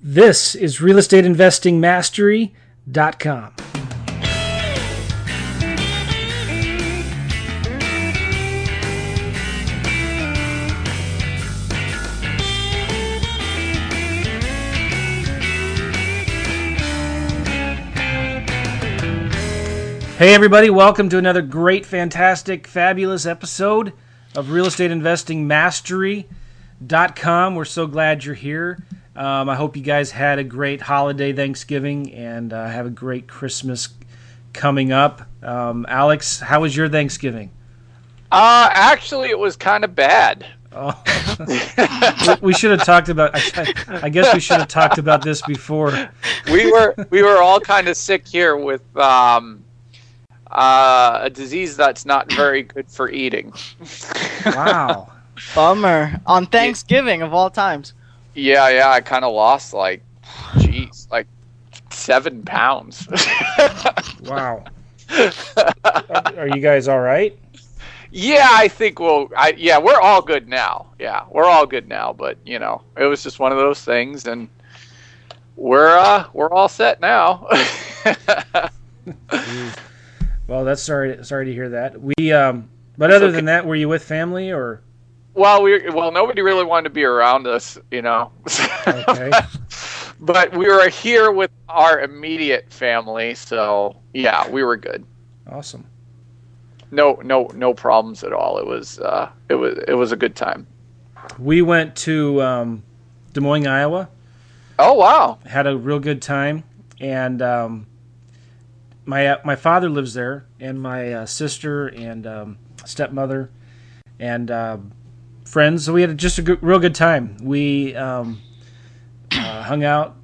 This is realestateinvestingmastery.com. Hey, everybody, welcome to another great, fantastic, fabulous episode of Real Estate Investing Mastery.com. We're so glad you're here. Um, I hope you guys had a great holiday Thanksgiving and uh, have a great Christmas coming up. Um, Alex, how was your Thanksgiving? Uh, actually, it was kind of bad. Oh. we should have talked about. I, I, guess we should have talked about this before. We were we were all kind of sick here with um, uh, a disease that's not very good for eating. Wow. Bummer. On Thanksgiving of all times. Yeah, yeah, I kind of lost like, jeez, like seven pounds. wow. Are you guys all right? Yeah, I think we'll. I yeah, we're all good now. Yeah, we're all good now. But you know, it was just one of those things, and we're uh we're all set now. Well, that's sorry sorry to hear that. We um, but other okay. than that, were you with family or? Well, we well nobody really wanted to be around us, you know. Okay. but we were here with our immediate family, so yeah, we were good. Awesome. No, no, no problems at all. It was uh, it was it was a good time. We went to um, Des Moines, Iowa. Oh wow! Had a real good time, and um, my uh, my father lives there, and my uh, sister and um, stepmother and uh, friends. So we had just a good, real good time. We um, uh, hung out,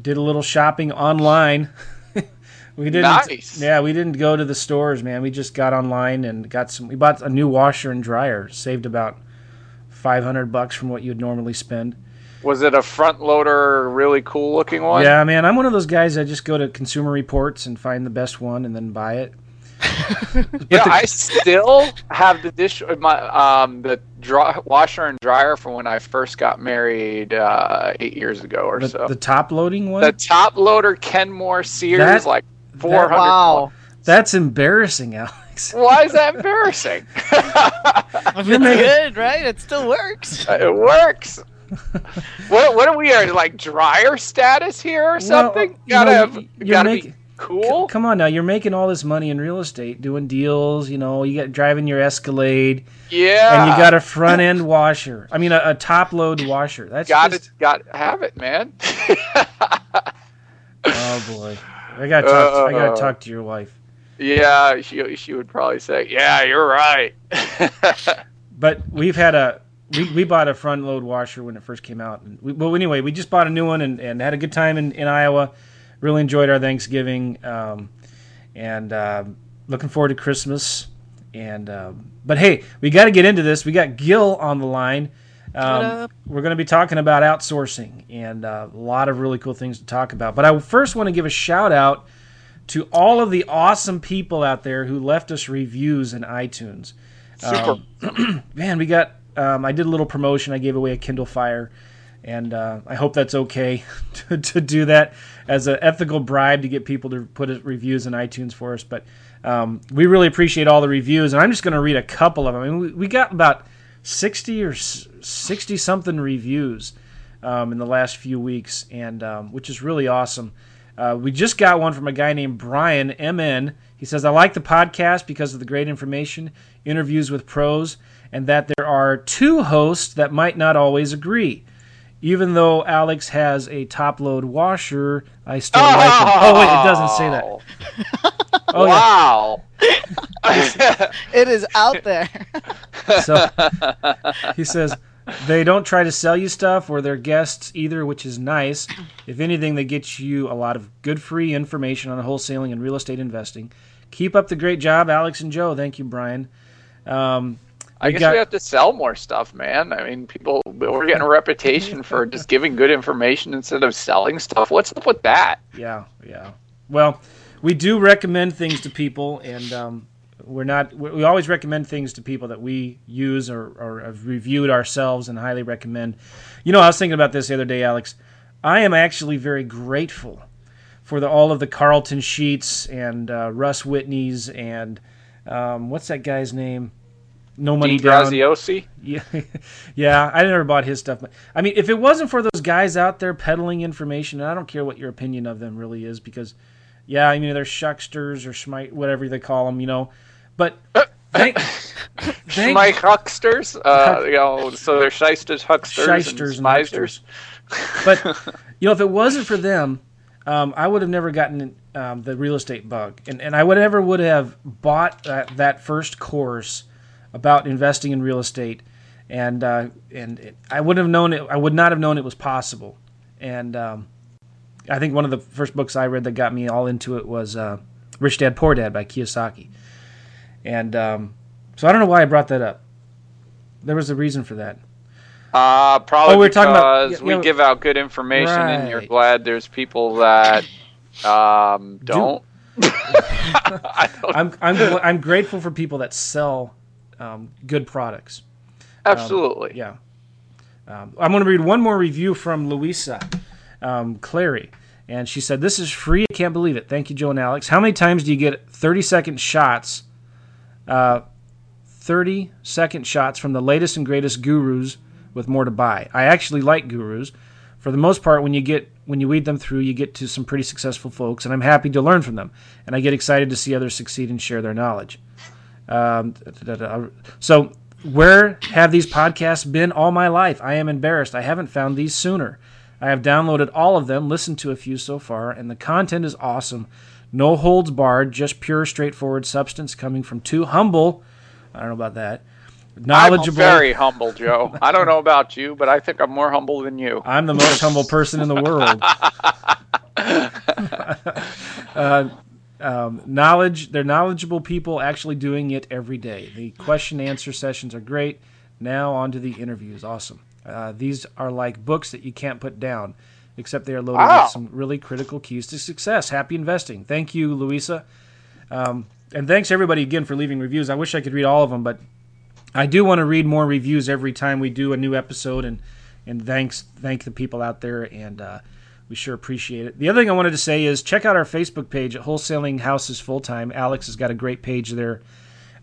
did a little shopping online. we didn't. Nice. Yeah, we didn't go to the stores, man. We just got online and got some. We bought a new washer and dryer. Saved about five hundred bucks from what you'd normally spend. Was it a front loader, really cool looking one? Yeah, man. I'm one of those guys that just go to Consumer Reports and find the best one and then buy it. yeah, the... I still have the dish my um the dry, washer and dryer from when I first got married uh, eight years ago or the, so. The top loading one. The top loader Kenmore Sears, that, like four hundred. Wow, that's embarrassing, Alex. Why is that embarrassing? it's good, right? It still works. It works what what are we are like dryer status here or something? Well, gotta know, have, gotta make, be cool. C- come on now, you're making all this money in real estate, doing deals. You know, you got driving your Escalade. Yeah, and you got a front end washer. I mean, a, a top load washer. That's got just... it. Got have it, man. oh boy, I gotta talk. Uh, I gotta uh, talk to your wife. Yeah, she she would probably say, "Yeah, you're right." but we've had a we, we bought a front load washer when it first came out. And we, well, anyway, we just bought a new one and, and had a good time in, in Iowa. Really enjoyed our Thanksgiving, um, and uh, looking forward to Christmas. And uh, but hey, we got to get into this. We got Gil on the line. Um, we're going to be talking about outsourcing and uh, a lot of really cool things to talk about. But I first want to give a shout out to all of the awesome people out there who left us reviews in iTunes. Super. Um, man, we got um, I did a little promotion. I gave away a Kindle Fire, and uh, I hope that's okay to, to do that as an ethical bribe to get people to put reviews in iTunes for us. But um, we really appreciate all the reviews, and I'm just going to read a couple of them. I mean, we, we got about 60 or 60 something reviews um, in the last few weeks, and um, which is really awesome. Uh, we just got one from a guy named Brian MN. He says, I like the podcast because of the great information, interviews with pros, and that there are two hosts that might not always agree. Even though Alex has a top load washer, I still oh! like him. Oh, wait, it doesn't say that. Oh, wow. Yeah. it is out there. so he says, they don't try to sell you stuff or their guests either, which is nice. If anything, they get you a lot of good free information on wholesaling and real estate investing. Keep up the great job, Alex and Joe. Thank you, Brian. Um, I guess got... we have to sell more stuff, man. I mean, people we're getting a reputation for just giving good information instead of selling stuff. What's up with that? Yeah, yeah. Well, we do recommend things to people, and um, we're not. We always recommend things to people that we use or, or have reviewed ourselves and highly recommend. You know, I was thinking about this the other day, Alex. I am actually very grateful for the, all of the Carlton Sheets and uh, Russ Whitney's and um, what's that guy's name? No money Dean down. Graziosi? Yeah, yeah. I never bought his stuff. But I mean, if it wasn't for those guys out there peddling information, and I don't care what your opinion of them really is, because yeah, I mean they're shucksters or schmite, whatever they call them, you know. But thank, thank Schmike hucksters? Uh, you know, so they're shysters, hucksters, shysters and and. But you know, if it wasn't for them, um, I would have never gotten um, the real estate bug, and and I would never would have bought that, that first course about investing in real estate, and uh, and it, I would have known it. I would not have known it was possible, and um, I think one of the first books I read that got me all into it was uh, Rich Dad Poor Dad by Kiyosaki, and um, so I don't know why I brought that up. There was a reason for that. Uh, probably Oh, we were because talking about- yeah, we yeah. give out good information, and you're glad there's people that um, don't. I don't I'm I'm I'm grateful for people that sell um, good products. absolutely. Yeah. Um, I'm going to read one more review from Louisa um, Clary. And she said, This is free. I can't believe it. Thank you, Joe and Alex. How many times do you get 30 second shots? Uh, 30 second shots from the latest and greatest gurus with more to buy. I actually like gurus. For the most part, when you get when you weed them through, you get to some pretty successful folks, and I'm happy to learn from them. And I get excited to see others succeed and share their knowledge. Um, da- so, where have these podcasts been all my life? I am embarrassed. I haven't found these sooner. I have downloaded all of them, listened to a few so far, and the content is awesome. No holds barred, just pure, straightforward substance coming from two humble, I don't know about that, knowledgeable. I'm very humble, Joe. I don't know about you, but I think I'm more humble than you. I'm the most humble person in the world. uh, um, knowledge, they're knowledgeable people actually doing it every day. The question answer sessions are great. Now on to the interviews. Awesome. Uh, these are like books that you can't put down, except they are loaded Wow. with some really critical keys to success. Happy investing. Thank you, Louisa. Um, and thanks everybody again for leaving reviews. I wish I could read all of them, but I do want to read more reviews every time we do a new episode, and and thanks thank the people out there, and uh, we sure appreciate it. The other thing I wanted to say is check out our Facebook page at Wholesaling Houses Full Time. Alex has got a great page there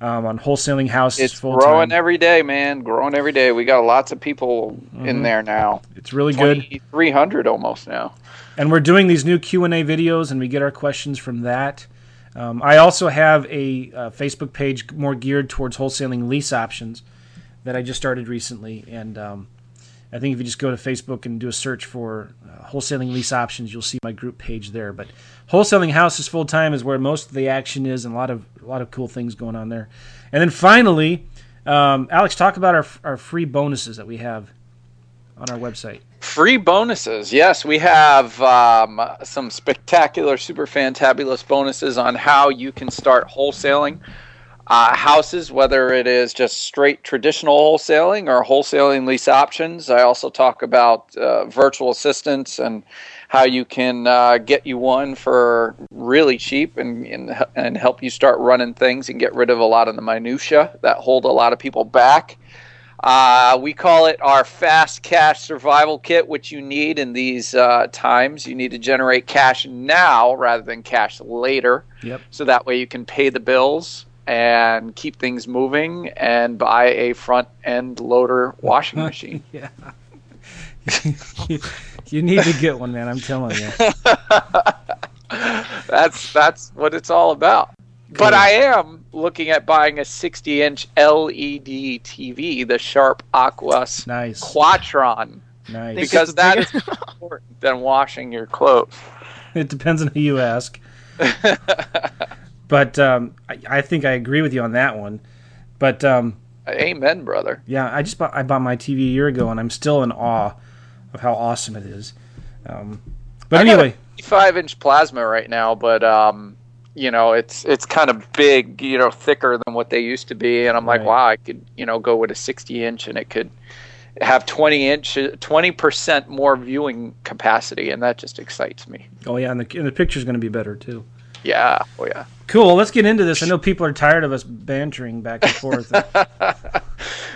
um, on Wholesaling Houses It's Full growing every day, man. Growing every day. We got lots of people in there now. It's really Mm-hmm. good. Three hundred almost now. and we're doing these new Q and A videos, and we get our questions from that. Um, I also have a uh, Facebook page more geared towards wholesaling lease options that I just started recently, and um, I think if you just go to Facebook and do a search for uh, wholesaling lease options, you'll see my group page there. But wholesaling houses full time is where most of the action is, and a lot of a lot of cool things going on there. And then finally, um, Alex, talk about our our free bonuses that we have on our website. Free bonuses. Yes, we have um, some spectacular, super fantabulous bonuses on how you can start wholesaling uh, houses, whether it is just straight traditional wholesaling or wholesaling lease options. I also talk about uh, virtual assistants and how you can uh, get you one for really cheap and, and and help you start running things and get rid of a lot of the minutia that hold a lot of people back. Uh, we call it our fast cash survival kit, which you need in these uh, times. You need to generate cash now rather than cash later. Yep. So that way you can pay the bills and keep things moving and buy a front end loader washing machine. yeah. you, you need to get one, man. I'm telling you. that's that's what it's all about. But I am looking at buying a 60 inch LED TV, the Sharp Aquos Nice. Quattron. Nice. Because it's that bigger? is more important than washing your clothes. It depends on who you ask. But um, I, I think I agree with you on that one. But um, Amen, brother. yeah, I just bought, I bought my TV a year ago, and I'm still in awe of how awesome it is. Um, but I anyway, 55 inch plasma right now, but um, you know, it's it's kind of big, you know, thicker than what they used to be, and I'm like, wow, I could, you know, go with a 60 inch, and it could have 20 inch, 20 percent more viewing capacity, and that just excites me. oh yeah, and the, and the picture's going to be better too. Yeah, oh yeah. Cool. Let's get into this. I know people are tired of us bantering back and forth.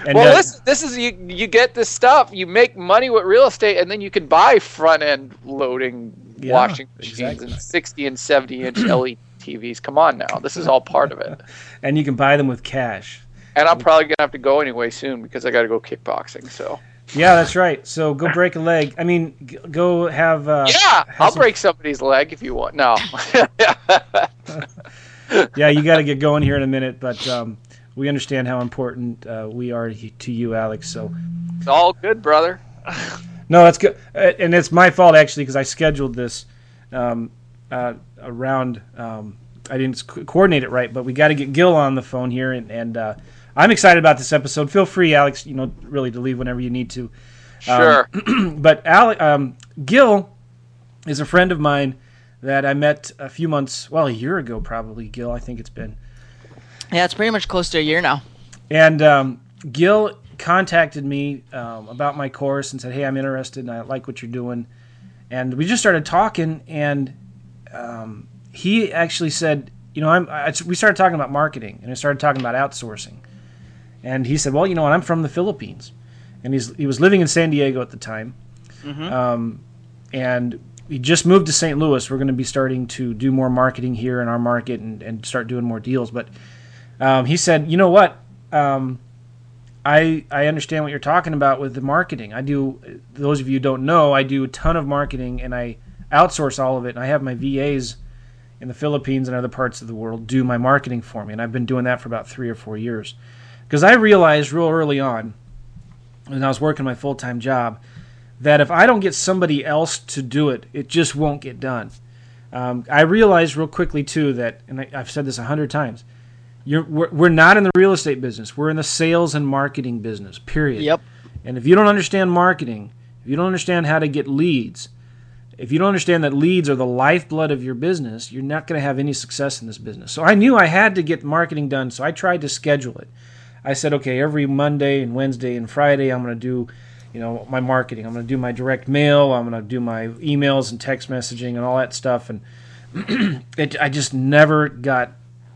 And, well, uh, listen, this is you. You get this stuff. You make money with real estate, and then you can buy front end loading Yeah, washing machines exactly. and sixty and seventy inch LED TVs. Come on now, this is all part of it. and you can buy them with cash. And I'm probably gonna have to go anyway soon because I got to go kickboxing. So Yeah, that's right. So go break a leg. I mean, g- go have. Uh, yeah, have I'll some- break somebody's leg if you want. No, Yeah, you got to get going here in a minute, but um, we understand how important uh, we are to you, Alex. So it's all good, brother. no, that's good, and it's my fault actually because I scheduled this um, uh, around. Um, I didn't co- coordinate it right, but we got to get Gil on the phone here, and, and uh, I'm excited about this episode. Feel free, Alex, you know, really to leave whenever you need to. Sure. but Ale- um, Gil is a friend of mine that I met a few months, well, a year ago probably. Gil, I think it's been. Yeah, it's pretty much close to a year now. And um, Gil contacted me um, about my course and said, "Hey, I'm interested, and I like what you're doing." And we just started talking, and um, he actually said, "You know, I'm." I, we started talking about marketing, and I started talking about outsourcing. And he said, "Well, you know what? I'm from the Philippines," and he's he was living in San Diego at the time, um, and he just moved to St. Louis. We're going to be starting to do more marketing here in our market and, and start doing more deals, but. Um, he said, "You know what? Um, I I understand what you're talking about with the marketing. I do. Those of you who don't know, I do a ton of marketing, and I outsource all of it. And I have my VAs in the Philippines and other parts of the world do my marketing for me, and I've been doing that for about three or four years. Because I realized real early on, when I was working my full time job, that if I don't get somebody else to do it, it just won't get done. Um, I realized real quickly too that, and I, I've said this a hundred times." You're, we're, we're not in the real estate business. We're in the sales and marketing business, period. Yep. And if you don't understand marketing, if you don't understand how to get leads, if you don't understand that leads are the lifeblood of your business, you're not going to have any success in this business. So I knew I had to get marketing done, so I tried to schedule it. I said, okay, every Monday and Wednesday and Friday, I'm going to do, you know, my marketing. I'm going to do my direct mail. I'm going to do my emails and text messaging and all that stuff. And it, I just never got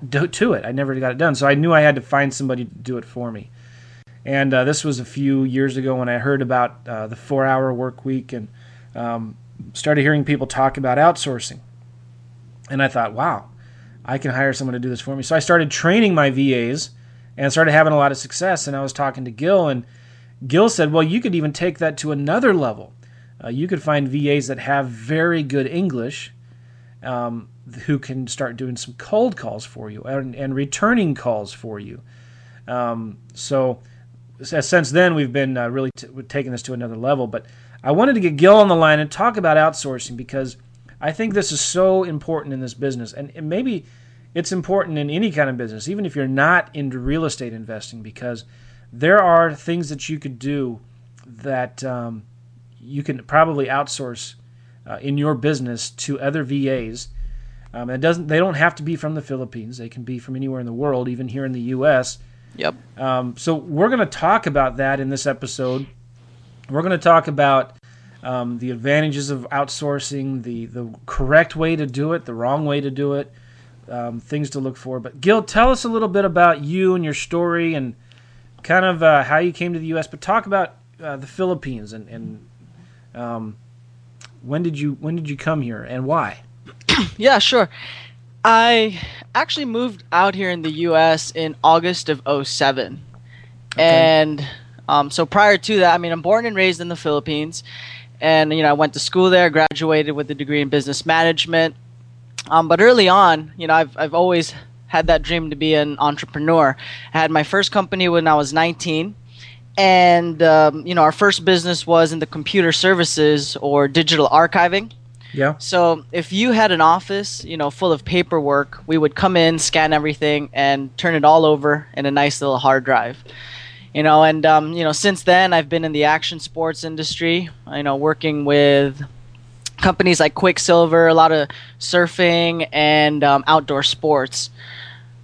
to it. I never got it done. So I knew I had to find somebody to do it for me. And uh, this was a few years ago when I heard about uh, the four hour work week and um, started hearing people talk about outsourcing. And I thought, wow, I can hire someone to do this for me. So I started training my VAs and started having a lot of success. And I was talking to Gil, and Gil said, well, you could even take that to another level. Uh, you could find VAs that have very good English um, who can start doing some cold calls for you and, and returning calls for you. Um, so since then, we've been uh, really t- taking this to another level. But I wanted to get Gil on the line and talk about outsourcing because I think this is so important in this business, and, and maybe it's important in any kind of business, even if you're not into real estate investing, because there are things that you could do that um, you can probably outsource uh, in your business to other VAs. Um, it doesn't. They don't have to be from the Philippines. They can be from anywhere in the world, even here in the U.S. Yep. Um, so we're going to talk about that in this episode. We're going to talk about um, the advantages of outsourcing, the the correct way to do it, the wrong way to do it, um, things to look for. But Gil, tell us a little bit about you and your story and kind of uh, how you came to the U.S. But talk about uh, the Philippines and, and um, when did you when did you come here and why? Yeah, sure. I actually moved out here in the U.S. in August of 07. And um, so prior to that, I mean, I'm born and raised in the Philippines. And, you know, I went to school there, graduated with a degree in business management. Um, but early on, you know, I've, I've always had that dream to be an entrepreneur. I had my first company when I was 19. And, um, you know, our first business was in the computer services or digital archiving. Yeah. So if you had an office, you know, full of paperwork, we would come in, scan everything, and turn it all over in a nice little hard drive. You know, and um, you know, since then I've been in the action sports industry. You know, working with companies like Quiksilver, a lot of surfing and um, outdoor sports.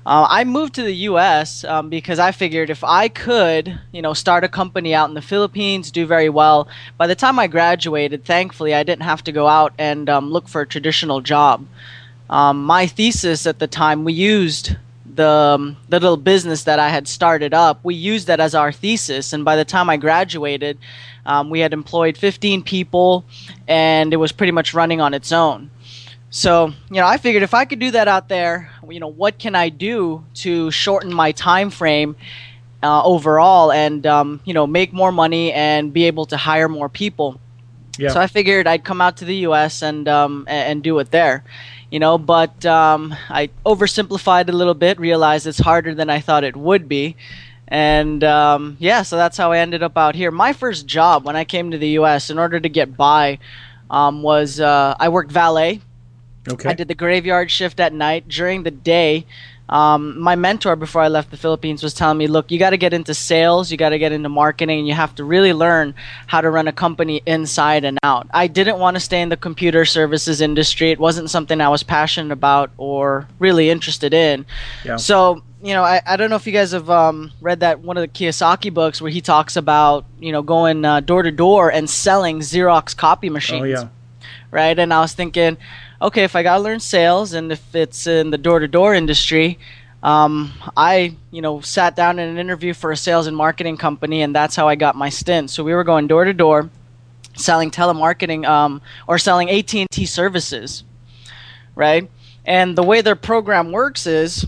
Uh, I moved to the U.S. Um, because I figured if I could, you know, start a company out in the Philippines, do very well. By the time I graduated, thankfully, I didn't have to go out and um, look for a traditional job. Um, my thesis at the time, we used the um, the little business that I had started up, we used that as our thesis. And by the time I graduated, um, we had employed 15 people, and it was pretty much running on its own. So, you know, I figured if I could do that out there, you know, what can I do to shorten my time frame uh, overall and, um, you know, make more money and be able to hire more people? Yeah. So I figured I'd come out to the U.S. and um, and do it there, you know. But um, I oversimplified a little bit, realized it's harder than I thought it would be, and um, yeah, so that's how I ended up out here. My first job when I came to the U.S. in order to get by um, was uh, I worked valet. okay. I did the graveyard shift at night. During the day, um, my mentor before I left the Philippines was telling me, look, you got to get into sales, you got to get into marketing, and you have to really learn how to run a company inside and out. I didn't want to stay in the computer services industry. It wasn't something I was passionate about or really interested in. Yeah. So, you know, I, I don't know if you guys have um, read that one of the Kiyosaki books where he talks about, you know, going uh, door to door and selling Xerox copy machines oh yeah. right? And I was thinking, okay, if I gotta learn sales and if it's in the door to door industry, um, I, you know, sat down in an interview for a sales and marketing company, and that's how I got my stint. So we were going door to door, selling telemarketing um, or selling AT and T services, right? And the way their program works is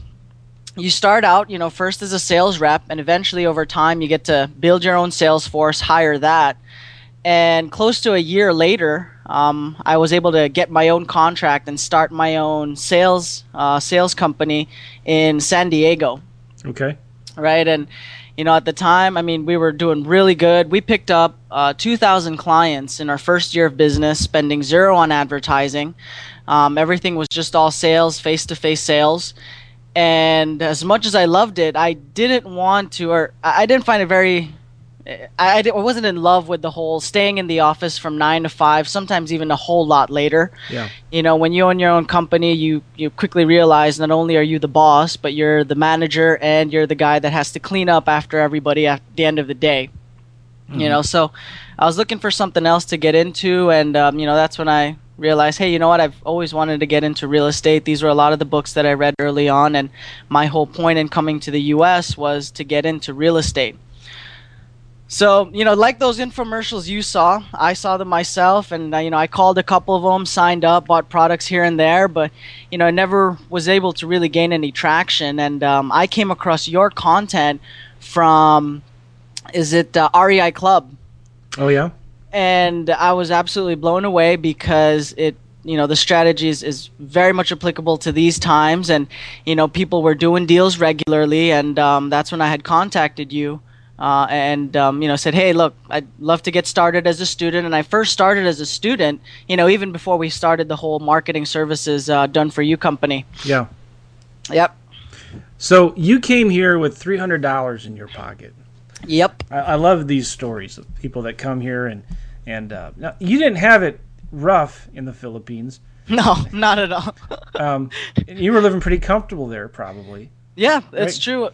you start out, you know, first as a sales rep, and eventually over time you get to build your own sales force, hire that. And close to a year later, um, I was able to get my own contract and start my own sales uh, sales company in San Diego Okay. right? And you know, at the time, I mean, we were doing really good. We picked up uh, 2,000 clients in our first year of business, spending zero on advertising. Um, everything was just all sales, face-to-face sales. And as much as I loved it, I didn't want to, or I didn't find it very. I, I wasn't in love with the whole staying in the office from nine to five, sometimes even a whole lot later Yeah. you know when you own your own company you you quickly realize not only are you the boss but you're the manager and you're the guy that has to clean up after everybody at the end of the day you know so i was looking for something else to get into and um, you know that's when i realized hey you know what i've always wanted to get into real estate these were a lot of the books that i read early on and my whole point in coming to the us was to get into real estate so, you know, like those infomercials you saw, I saw them myself, and, uh, you know, I called a couple of them, signed up, bought products here and there, but, you know, I never was able to really gain any traction. And um, I came across your content from, is it uh, REI Club? Oh yeah. And I was absolutely blown away because it you know the strategy is, is very much applicable to these times and you know people were doing deals regularly and um, that's when I had contacted you uh, and um, you know said hey look I'd love to get started as a student and I first started as a student you know even before we started the whole marketing services uh, done for you company Yeah. yep So you came here with three hundred dollars in your pocket. Yep I, I love these stories of people that come here and and uh, now, you didn't have it rough in the Philippines. no not at all Um, you were living pretty comfortable there, probably. Yeah, it's Right. true.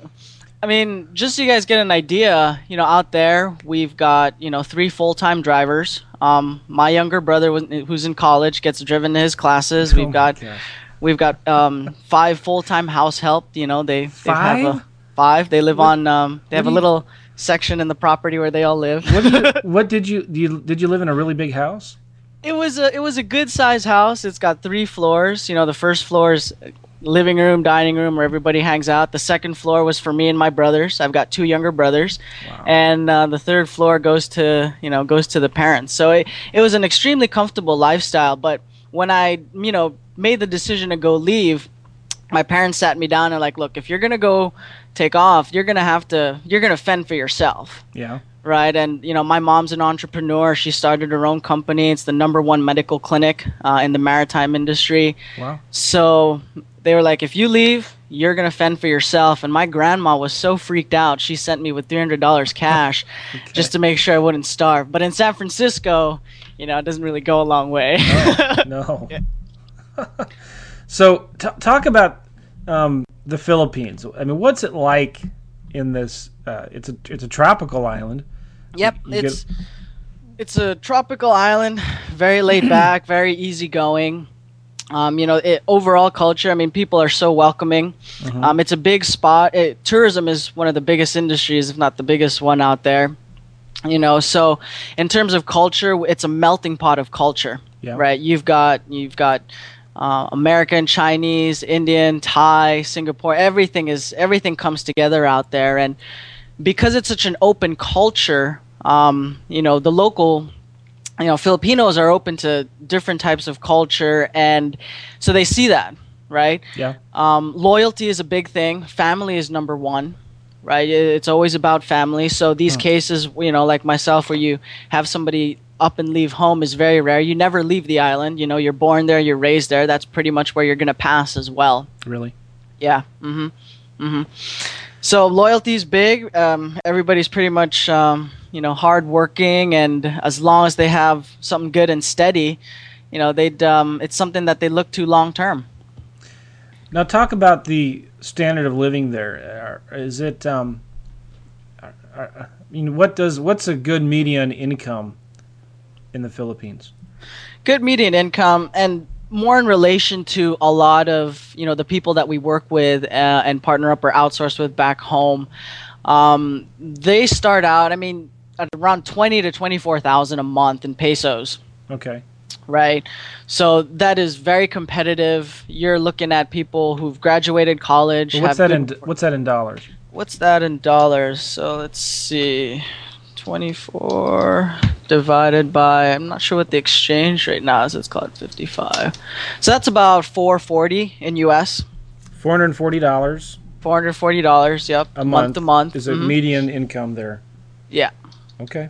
I mean, just so you guys get an idea, you know, out there we've got you know three full-time drivers. Um, my younger brother, who's in college, gets driven to his classes. Oh We've my got gosh. we've got um, five full-time house help. You know, they they have Five? a five. They live on. Um, they have do a you- little section in the property where they all live. What did you, what did you, do you did you live in a really big house? It was a it was a good sized house. It's got three floors. You know, the first floor is living room, dining room, where everybody hangs out. The second floor was for me and my brothers. I've got two younger brothers, and uh, the third floor goes to you know goes to the parents. So it it was an extremely comfortable lifestyle. But when I you know made the decision to go leave, my parents sat me down and like, look, if you're gonna go take off, you're gonna have to you're gonna fend for yourself Yeah. right? And you know, my mom's an entrepreneur. She started her own company. It's the number one medical clinic uh, in the maritime industry. Wow. So they were like, if you leave, you're gonna fend for yourself. And my grandma was so freaked out. She sent me with three hundred dollars cash just to make sure I wouldn't starve. But in San Francisco, you know, it doesn't really go a long way. No. so t- talk about um, the Philippines. I mean, what's it like in this? Uh, it's a it's a tropical island. Yep, You get- it's it's a tropical island, very laid back, very easygoing. Um, you know, it, overall culture. I mean, people are so welcoming. Um, it's a big spot. It, tourism is one of the biggest industries, if not the biggest one out there. You know, so in terms of culture, it's a melting pot of culture, Yeah. right? You've got you've got uh, American, Chinese, Indian, Thai, Singapore. Everything is everything comes together out there, and because it's such an open culture, um, you know, the local you know Filipinos are open to different types of culture, and so they see that, right? Yeah. Um, loyalty is a big thing. Family is number one, right? It's always about family. So these cases, you know, like myself, where you have somebody up and leave home is very rare. You never leave the island. You know, you're born there, you're raised there. That's pretty much where you're gonna pass as well. Really. Yeah. Mm-hmm. Mm-hmm. So loyalty's big. Um, everybody's pretty much, um, you know, hardworking, and as long as they have something good and steady, you know, they'd. Um, it's something that they look to long term. Now talk about the standard of living there. Is it? Um, I mean, what does what's a good median income in the Philippines? good median income and more in relation to a lot of you know the people that we work with uh, and partner up or outsource with back home um, they start out i mean at around 20 to 24000 a month in pesos Okay. right so that is very competitive you're looking at people who've graduated college what's that in what's that in dollars? what's that in dollars so let's see 24 divided by i'm not sure what the exchange rate now is it's called 55 so that's about 440 in us Four hundred and forty dollars $440 yep a month month. to month is a Mhm. median income there. Yeah. Okay.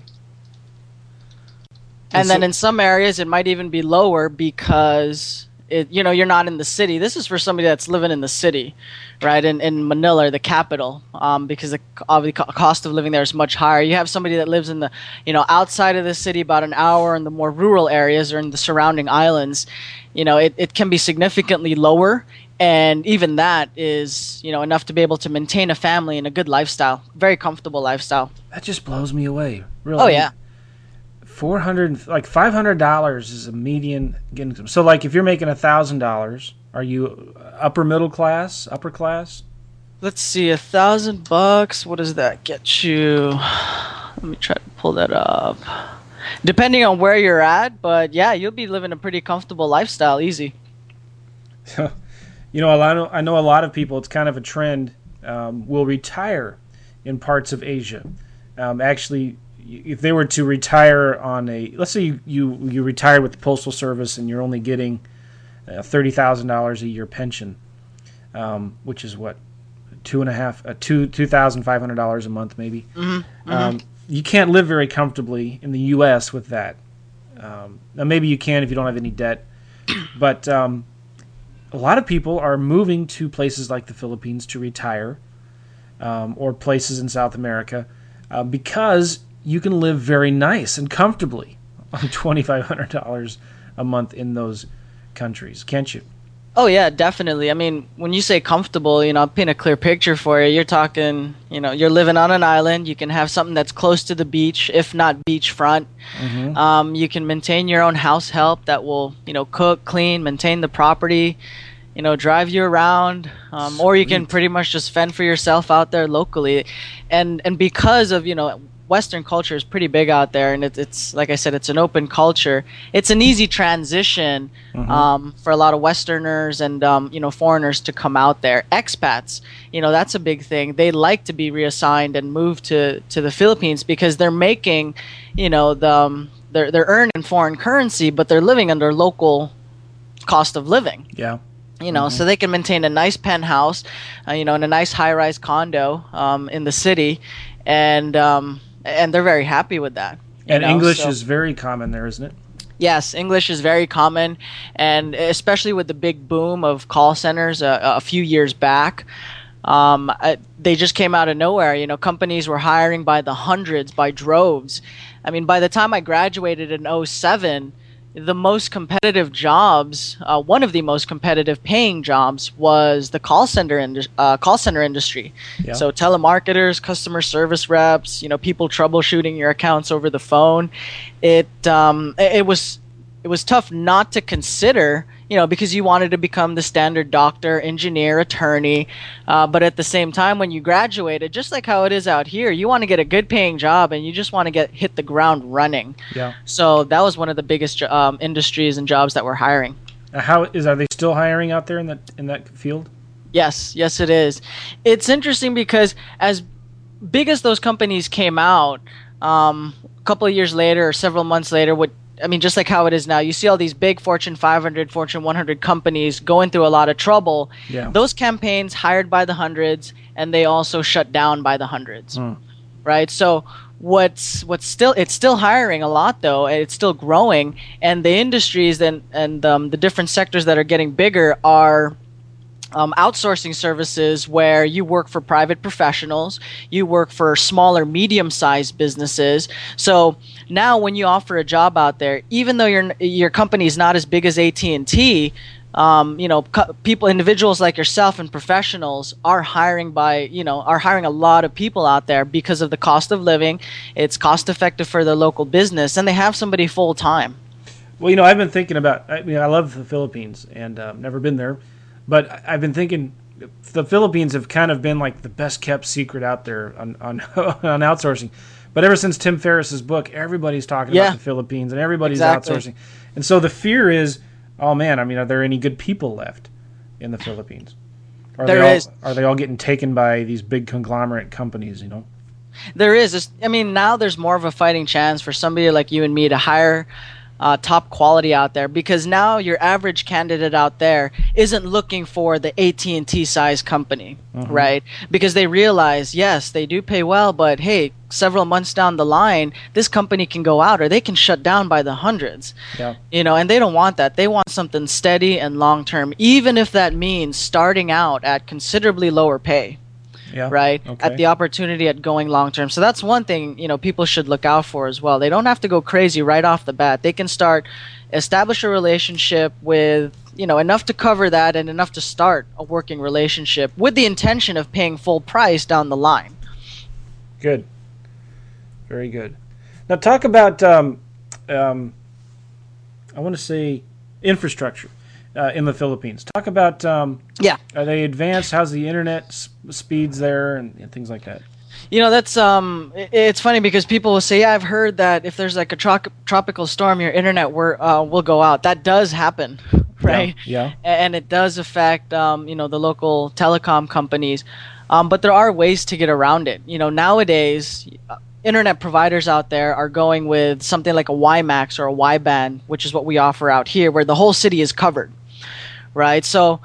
and so- then in some areas it might even be lower because it, you know you're not in the city this is for somebody that's living in the city right in, in manila the capital um, because the obviously co- cost of living there is much higher you have somebody that lives in the you know outside of the city about an hour in the more rural areas or in the surrounding islands you know it, it can be significantly lower and even that is you know enough to be able to maintain a family and a good lifestyle very comfortable lifestyle That just blows me away. Really. oh yeah Four hundred, like five hundred dollars is a median income. So, like, if you're making a thousand dollars, are you upper middle class, upper class? Let's see, a thousand bucks. What does that get you? Let me try to pull that up. Depending on where you're at, but yeah, you'll be living a pretty comfortable lifestyle, easy. You know, a lot of, I know a lot of people. It's kind of a trend. Um, will retire in parts of Asia. Um, actually, if they were to retire on a, let's say you you, you retired with the postal service and you're only getting uh, thirty thousand dollars a year pension, um, which is what two and a half, uh, two two thousand five hundred dollars a month, maybe. Um, you can't live very comfortably in the U.S. with that. Um, now, maybe you can if you don't have any debt, but um, a lot of people are moving to places like the Philippines to retire, um, or places in South America, uh, because you can live very nice and comfortably on twenty five hundred dollars a month in those countries, can't you? Oh yeah, definitely. I mean, when you say comfortable, you know, I'll paint a clear picture for you. You're talking, you know, you're living on an island. You can have something that's close to the beach, if not beachfront. Um, you can maintain your own house help that will, you know, cook, clean, maintain the property, you know, drive you around, um, or you can pretty much just fend for yourself out there locally. And and because of you know Western culture is pretty big out there, and it's it's like I said, it's an open culture. It's an easy transition um, for a lot of Westerners and um, you know foreigners to come out there. Expats, you know, that's a big thing. They like to be reassigned and move to to the Philippines because they're making, you know, the um, they're they're earning foreign currency, but they're living under local cost of living Yeah. you know, so they can maintain a nice penthouse, uh, you know, in a nice high-rise condo um, in the city, and um, and they're very happy with that. And know, English so- is very common there, isn't it? yes, English is very common, and especially with the big boom of call centers uh, a few years back. Um, uh, they just came out of nowhere. You know, companies were hiring by the hundreds, by droves. I mean, by the time I graduated in 07, the most competitive jobs, uh, one of the most competitive paying jobs, was the call center indus- uh, call center industry. Yeah. So telemarketers, customer service reps, you know, people troubleshooting your accounts over the phone. It um, it it was it was tough not to consider you know, because you wanted to become the standard doctor, engineer, attorney. Uh, but at the same time, when you graduated, just like how it is out here, you want to get a good paying job and you just want to get hit the ground running. Yeah. So that was one of the biggest um, industries and jobs that we're hiring. Uh, How is are they still hiring out there in that in that field? Yes, yes, it is. It's interesting because as big as those companies came out, um, a couple of years later or several months later, what I mean, just like how it is now, you see all these big Fortune 500, Fortune 100 companies going through a lot of trouble. Yeah. Those campaigns hired by the hundreds, and they also shut down by the hundreds, Hmm. right? So what's what's still it's still hiring a lot though, and it's still growing, and the industries and and um, the different sectors that are getting bigger are um, outsourcing services where you work for private professionals, you work for smaller, medium-sized businesses. So now, when you offer a job out there, even though your your company is not as big as AT and T, um, you know, co- people, individuals like yourself and professionals are hiring by, you know, are hiring a lot of people out there because of the cost of living. It's cost effective for the local business, and they have somebody full time. Well, you know, I've been thinking about. I mean, I love the Philippines, and uh, never been there, but I've been thinking the Philippines have kind of been like the best kept secret out there on on, on outsourcing. But ever since Tim Ferriss's book, everybody's talking Yeah. about the Philippines, and everybody's Exactly. outsourcing. And so the fear is, oh man, I mean, are there any good people left in the Philippines? Are There they all, is. Are they all getting taken by these big conglomerate companies? You know. There is. I mean, now there's more of a fighting chance for somebody like you and me to hire uh, top quality out there because now your average candidate out there isn't looking for the AT&T size company, right? Because they realize, yes, they do pay well, but hey, several months down the line, this company can go out or they can shut down by the hundreds. Yeah. You know, and they don't want that. They want something steady and long term, even if that means starting out at considerably lower pay Yeah. right Okay. at the opportunity at going long term so that's one thing you know people should look out for as well they don't have to go crazy right off the bat they can start establish a relationship with you know enough to cover that and enough to start a working relationship with the intention of paying full price down the line Good. Very good. Now talk about um, um, I want to say infrastructure uh, in the Philippines. Talk about um, yeah are they advanced? How's the internet s- speeds there and, and things like that? You know, that's um, i- it's funny because people will say, "Yeah, I've heard that if there's like a tro- tropical storm, your internet wor- uh, will go out." That does happen, right? Yeah. A- And it does affect, um, you know, the local telecom companies. Um, but there are ways to get around it. You know, nowadays, uh, internet providers out there are going with something like a WiMAX or a Y-band, which is what we offer out here, where the whole city is covered, right? So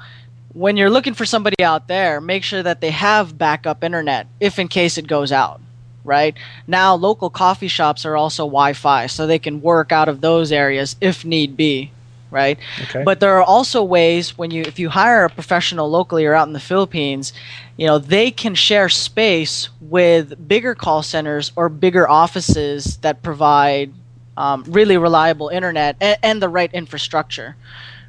when you're looking for somebody out there, make sure that they have backup internet if in case it goes out, right? Now, local coffee shops are also Wi Fi, so they can work out of those areas if need be, right? Okay. But there are also ways when you, if you hire a professional locally or out in the Philippines, you know, they can share space with bigger call centers or bigger offices that provide um, really reliable internet and, and the right infrastructure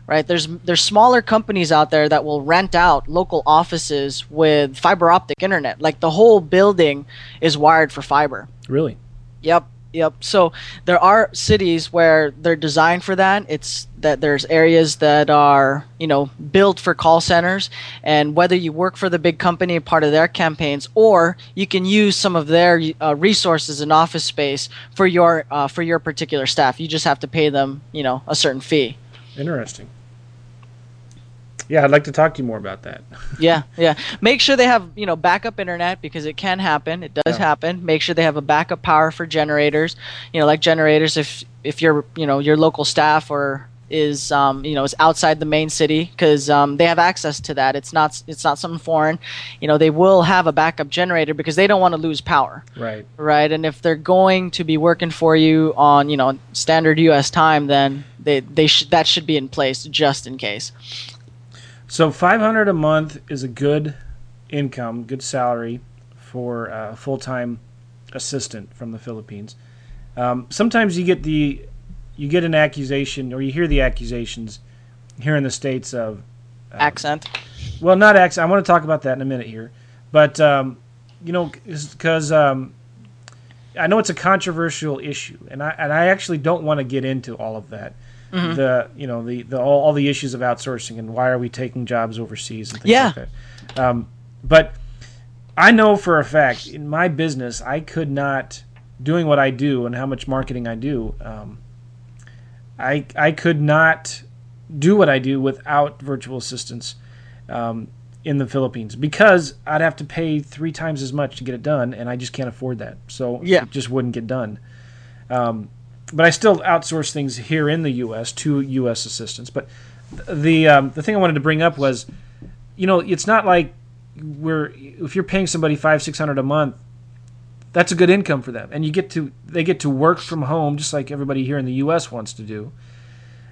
right? There's there's smaller companies out there that will rent out local offices with fiber optic internet. Like the whole building is wired for fiber. Really? yep yep. So there are cities where they're designed for that. It's that there's areas that are you know built for call centers. And whether you work for the big company part of their campaigns or you can use some of their uh, resources and office space for your uh, for your particular staff. You just have to pay them you know a certain fee Interesting. Yeah, I'd like to talk to you more about that. yeah, yeah. Make sure they have you know backup internet because it can happen. It does Yeah. happen. Make sure they have a backup power for generators. You know, like generators if if your you know your local staff or is um, you know is outside the main city because um, they have access to that. It's not it's not something foreign. You know, they will have a backup generator because they don't want to lose power Right. right? And if they're going to be working for you on, you know, standard U.S. time, then they they should that should be in place just in case. So 500 a month is a good income, good salary for a full-time assistant from the Philippines. Um, sometimes you get the you get an accusation or you hear the accusations here in the states of Accent. well, not accent. I want to talk about that in a minute here, but um, you know, because um, I know it's a controversial issue, and I and I actually don't want to get into all of that. the you know the, the all, all the issues of outsourcing and why are we taking jobs overseas and things Yeah. like that. Um, but I know for a fact in my business I could not doing what I do and how much marketing I do. Um, I I could not do what I do without virtual assistants um, in the Philippines because I'd have to pay three times as much to get it done, and I just can't afford that. So Yeah. it just wouldn't get done. Um, but I still outsource things here in the U.S. to U.S. assistants. But the um, the thing I wanted to bring up was, you know, it's not like we're if you're paying somebody five six hundred a month, that's a good income for them, and you get to they get to work from home just like everybody here in the U.S. wants to do,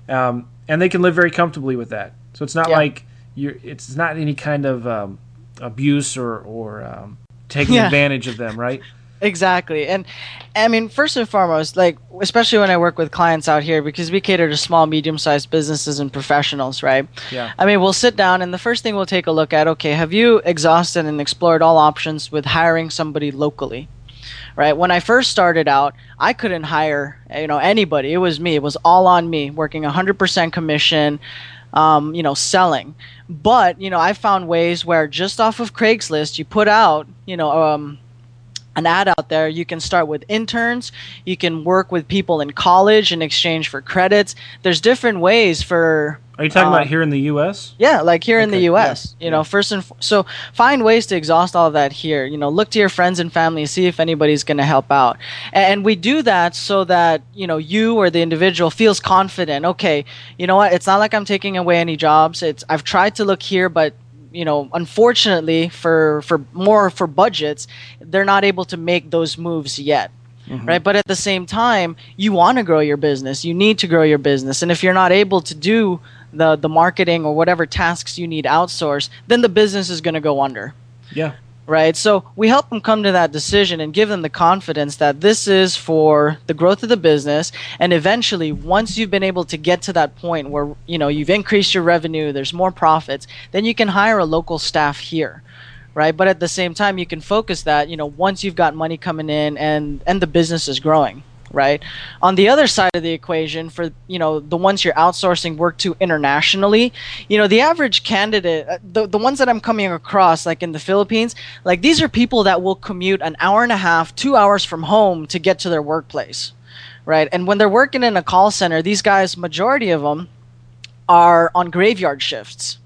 um, and they can live very comfortably with that. So it's not Yeah. like you're it's not any kind of um, abuse or or um, taking Yeah. advantage of them, right? Exactly. And I mean, first and foremost, like, especially when I work with clients out here, because we cater to small, medium sized businesses and professionals, right? Yeah. I mean, we'll sit down and the first thing we'll take a look at okay, have you exhausted and explored all options with hiring somebody locally? Right. When I first started out, I couldn't hire, you know, anybody. It was me. It was all on me, working 100% commission, um, you know, selling. But, you know, I found ways where just off of Craigslist, you put out, you know, um, an ad out there. You can start with interns. You can work with people in college in exchange for credits. There's different ways for Are you talking Um, about here in the U.S.? yeah, like here in the U.S. yeah, You know, yeah. first and f- so find ways to exhaust all of that here. You know, look to your friends and family, see if anybody's going to help out, and we do that so that you know you or the individual feels confident. Okay, you know what? It's not like I'm taking away any jobs. It's I've tried to look here, but you know, unfortunately for for more for budgets, they're not able to make those moves yet mm-hmm. right? But at the same time you want to grow your business. You need to grow your business. And if you're not able to do the the marketing or whatever tasks you need outsourced then the business is going to go under. Yeah. Right? So we help them come to that decision and give them the confidence that this is for the growth of the business. And eventually once you've been able to get to that point where you know you've increased your revenue there's more profits then you can hire a local staff here right? But at the same time you can focus that you know once you've got money coming in and and the business is growing right? On the other side of the equation for you know the ones you're outsourcing work to internationally you know the average candidate uh, the, the ones that i'm coming across like in the philippines like these are people that will commute an hour and a half two hours from home to get to their workplace right? And when they're working in a call center these guys majority of them are on graveyard shifts.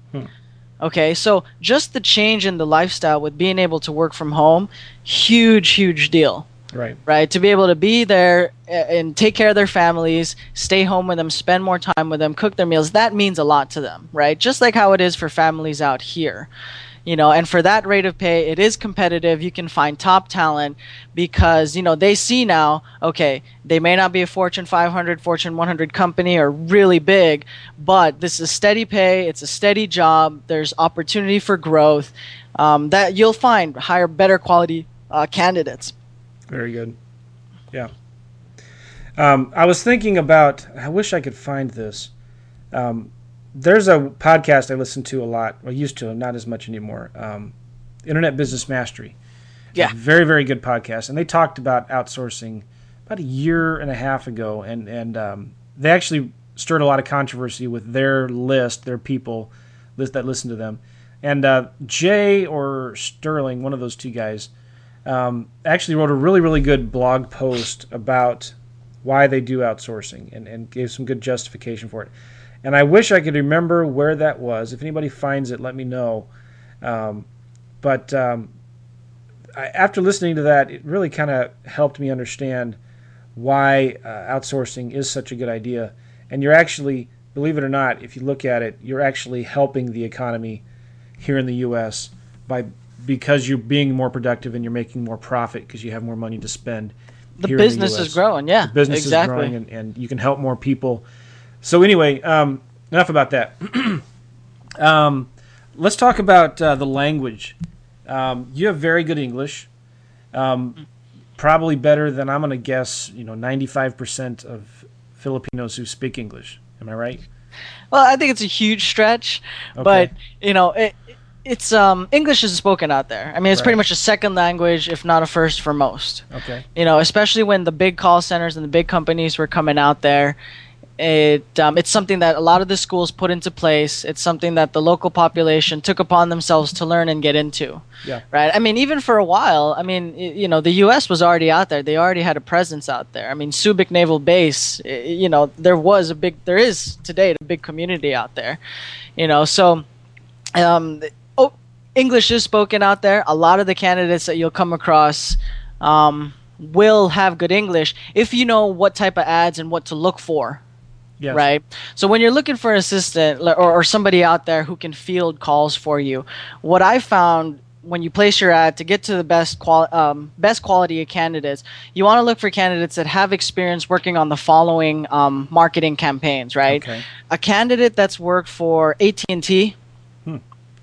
Okay, so just the change in the lifestyle with being able to work from home, huge, huge deal, Right. right? To be able to be there and take care of their families, stay home with them, spend more time with them, cook their meals, that means a lot to them, right? Just like how it is for families out here. You know, and for that rate of pay, it is competitive. You can find top talent because, you know, they see now, okay, they may not be a Fortune 500, Fortune 100 company or really big, but this is steady pay. It's a steady job. There's opportunity for growth um, that you'll find higher, better quality uh, candidates. Very good. Yeah. Um, I was thinking about. I wish I could find this. Um, there's a podcast I listen to a lot. Well, used to, not as much anymore. Um, Internet Business Mastery. Yeah. Very, very good podcast. And they talked about outsourcing about a year and a half ago, and and um, they actually stirred a lot of controversy with their list, their people list that listen to them. And uh, Jay or Sterling, one of those two guys, um, actually wrote a really, really good blog post about why they do outsourcing and, and gave some good justification for it. And I wish I could remember where that was. If anybody finds it, let me know. Um, but um, I, after listening to that, it really kind of helped me understand why uh, outsourcing is such a good idea. And you're actually, believe it or not, if you look at it, you're actually helping the economy here in the U.S. by because you're being more productive and you're making more profit because you have more money to spend. The the business US. is growing, yeah. The business exactly. is growing and, and you can help more people. So anyway, um, enough about that. um, let's talk about uh, the language. Um, you have very good English, um, probably better than I'm going to guess. You know, 95% of Filipinos who speak English. Am I right? Well, I think it's a huge stretch, but you know, it, it's um English is spoken out there. I mean, it's pretty much a second language, if not a first for most. Okay. You know, especially when the big call centers and the big companies were coming out there. It um, it's something that a lot of the schools put into place. It's something that the local population took upon themselves to learn and get into. Yeah. Right. I mean, even for a while, I mean, you know, the U.S. was already out there. They already had a presence out there. I mean, Subic Naval Base. You know, there was a big, there is today a big community out there. You know, so um, English is spoken out there. A lot of the candidates that you'll come across um, will have good English if you know what type of ads and what to look for Yes. right? So when you're looking for an assistant or, or somebody out there who can field calls for you, what I found when you place your ad to get to the best qual- um, best quality of candidates, you want to look for candidates that have experience working on the following um, marketing campaigns, right? Okay. A candidate that's worked for AT and T,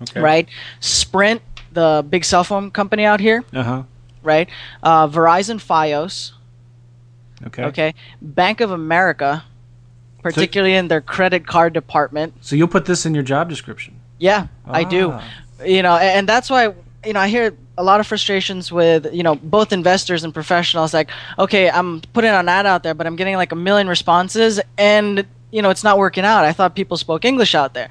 Okay. right? Sprint, the big cell phone company out here, Uh huh. right? Uh, Verizon, FiOS, Okay. okay? Bank of America, particularly in their credit card department. So you'll put this in your job description. Yeah, I do. Ah. You know, and that's why you know I hear a lot of frustrations with you know both investors and professionals. Like, okay, I'm putting an ad out there, but I'm getting like a million responses, and you know it's not working out. I thought people spoke English out there,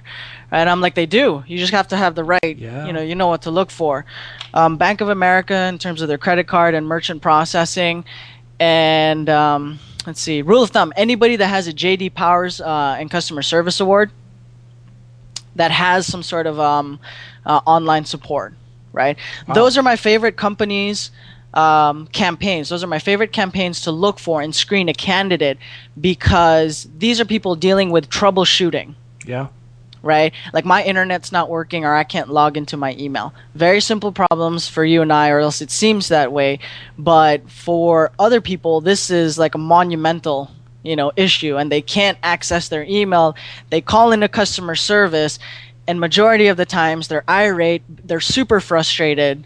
and I'm like, they do. You just have to have the right. Yeah. You know, you know what to look for. Um, Bank of America in terms of their credit card and merchant processing, and um, let's see, rule of thumb: anybody that has a JD Powers uh, and customer service award that has some sort of um, uh, online support, right? Those are my favorite companies. Um, campaigns. Those are my favorite campaigns to look for and screen a candidate because these are people dealing with troubleshooting Yeah. Right? Like my internet's not working or I can't log into my email. Very simple problems for you and I, or else it seems that way. But for other people, this is like a monumental, you know, issue, and they can't access their email. They call into customer service, and majority of the times they're irate, they're super frustrated,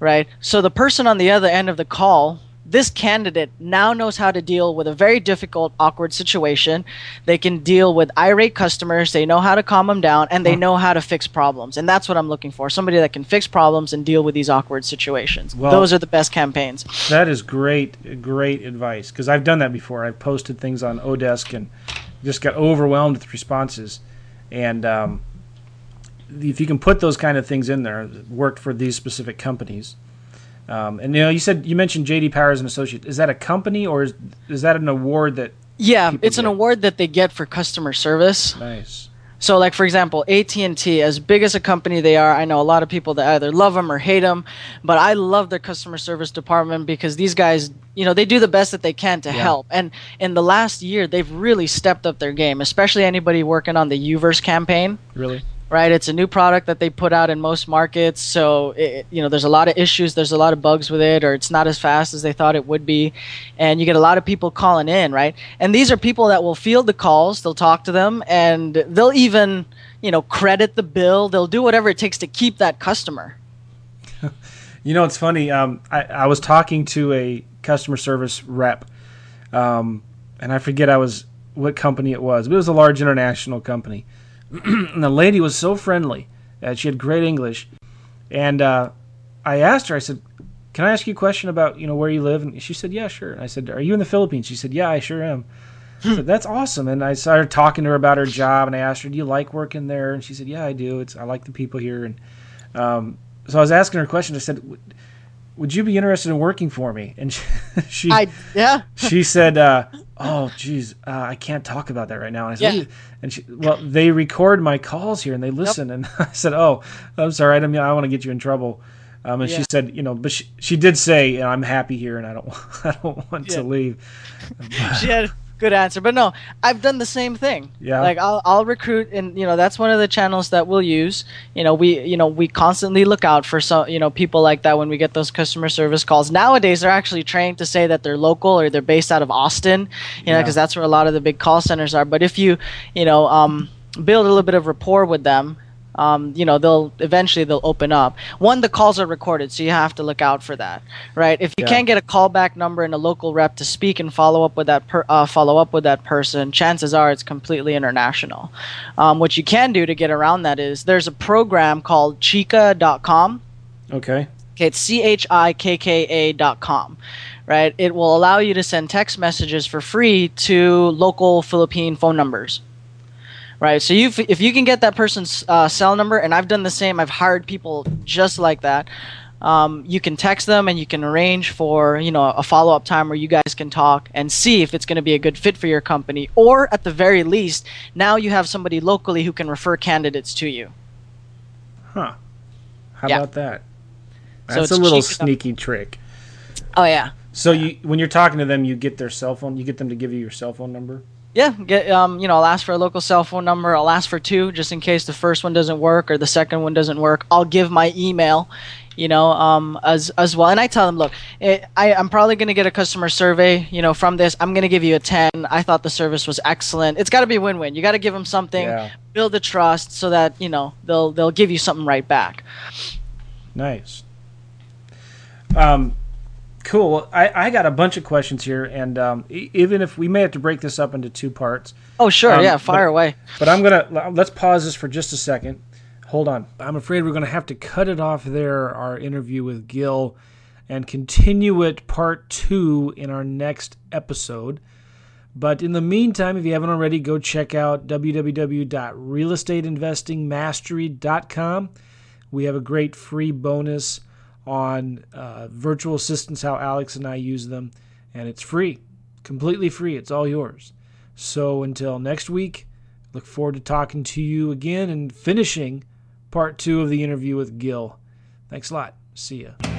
right? So the person on the other end of the call. This candidate now knows how to deal with a very difficult, awkward situation. They can deal with irate customers. They know how to calm them down, and they know how to fix problems. And that's what I'm looking for: somebody that can fix problems and deal with these awkward situations. Well- Those are the best campaigns. That is great, great advice because I've done that before. I've posted things on Odesk and just got overwhelmed with responses. And um, if you can put those kind of things in there, worked for these specific companies. Um, and you know, you said you mentioned JD Powers and Associate. Is that a company or is is that an award that? Yeah, it's an award that they get for customer service. Nice. So, like for example, AT and T, as big as a company they are, I know a lot of people that either love them or hate them, but I love their customer service department because these guys, you know, they do the best that they can to Yeah. help. And in the last year, they've really stepped up their game, especially anybody working on the Uverse campaign. Really? Right, it's a new product that they put out in most markets, so it, you know there's a lot of issues, there's a lot of bugs with it, or it's not as fast as they thought it would be, and you get a lot of people calling in, right? And these are people that will field the calls, they'll talk to them, and they'll even you know credit the bill, they'll do whatever it takes to keep that customer. You know, it's funny. Um, I, I was talking to a customer service rep, um, and I forget I was what company it was, but it was a large international company. And the lady was so friendly. Uh, she had great English, and uh, I asked her. I said, "Can I ask you a question about you know where you live?" And she said, "Yeah, sure." And I said, "Are you in the Philippines?" She said, "Yeah, I sure am." I said, "That's awesome." And I started talking to her about her job, and I asked her, "Do you like working there?" And she said, "Yeah, I do. It's I like the people here." And um, so I was asking her a question. I said, "Would- "Would you be interested in working for me?" And she she, I yeah, she said, uh, "Oh, geez, uh, I can't talk about that right now." And I said, Yeah. "What do you-" "And she, well, they record my calls here and they listen." And I said, "Oh, I'm sorry. I don't mean I want to get you in trouble." Um, and she said, "You know, but she, she did say, I'm happy here and I don't I don't want Yeah. to leave." she had good answer but no i've done the same thing Yeah. like I'll, I'll recruit and you know that's one of the channels that we'll use you know we you know we constantly look out for some you know people like that when we get those customer service calls nowadays they're actually trained to say that they're local or they're based out of austin you know Yeah. because that's where a lot of the big call centers are but if you you know um, build a little bit of rapport with them um, you know they'll eventually they'll open up one the calls are recorded so you have to look out for that right if you Yeah. can't get a callback number and a local rep to speak and follow up with that per, uh, follow up with that person chances are it's completely international um, what you can do to get around that is there's a program called chikka.com Okay. Okay, it's C H I K K A dot com, right? It will allow you to send text messages for free to local Philippine phone numbers. Right, so you if you can get that person's uh, cell number, and I've done the same. I've hired people just like that. Um, you can text them and you can arrange for you know a follow-up time where you guys can talk and see if it's going to be a good fit for your company or at the very least now you have somebody locally who can refer candidates to you Huh. How Yeah. about that? So That's it's a little sneaky trick. oh yeah So you when you're talking to them, you get their cell phone. You get them to give you your cell phone number. Yeah, get um, you know, I'll ask for a local cell phone number. I'll ask for two just in case the first one doesn't work or the second one doesn't work. I'll give my email, you know, um, as as well. And I tell them, look, it, I I'm probably gonna get a customer survey, you know, from this. I'm gonna give you a ten. I thought the service was excellent. It's got to be win-win. You got to give them something, Yeah. build the trust, so that you know they'll they'll give you something right back. Nice. Um, cool. Well, I, I got a bunch of questions here, and um, e- even if we may have to break this up into two parts, Oh sure, Um, yeah, fire but- away. but I'm gonna let's pause this for just a second. Hold on. I'm afraid we're gonna have to cut it off there. Our interview with Gil, and continue it part two in our next episode. But in the meantime, if you haven't already, go check out www.realestateinvestingmastery.com. We have a great free bonus on uh, virtual assistants, how Alex and I use them, and it's free, completely free. It's all yours. So until next week, look forward to talking to you again and finishing part two of the interview with Gil. Thanks a lot. See ya.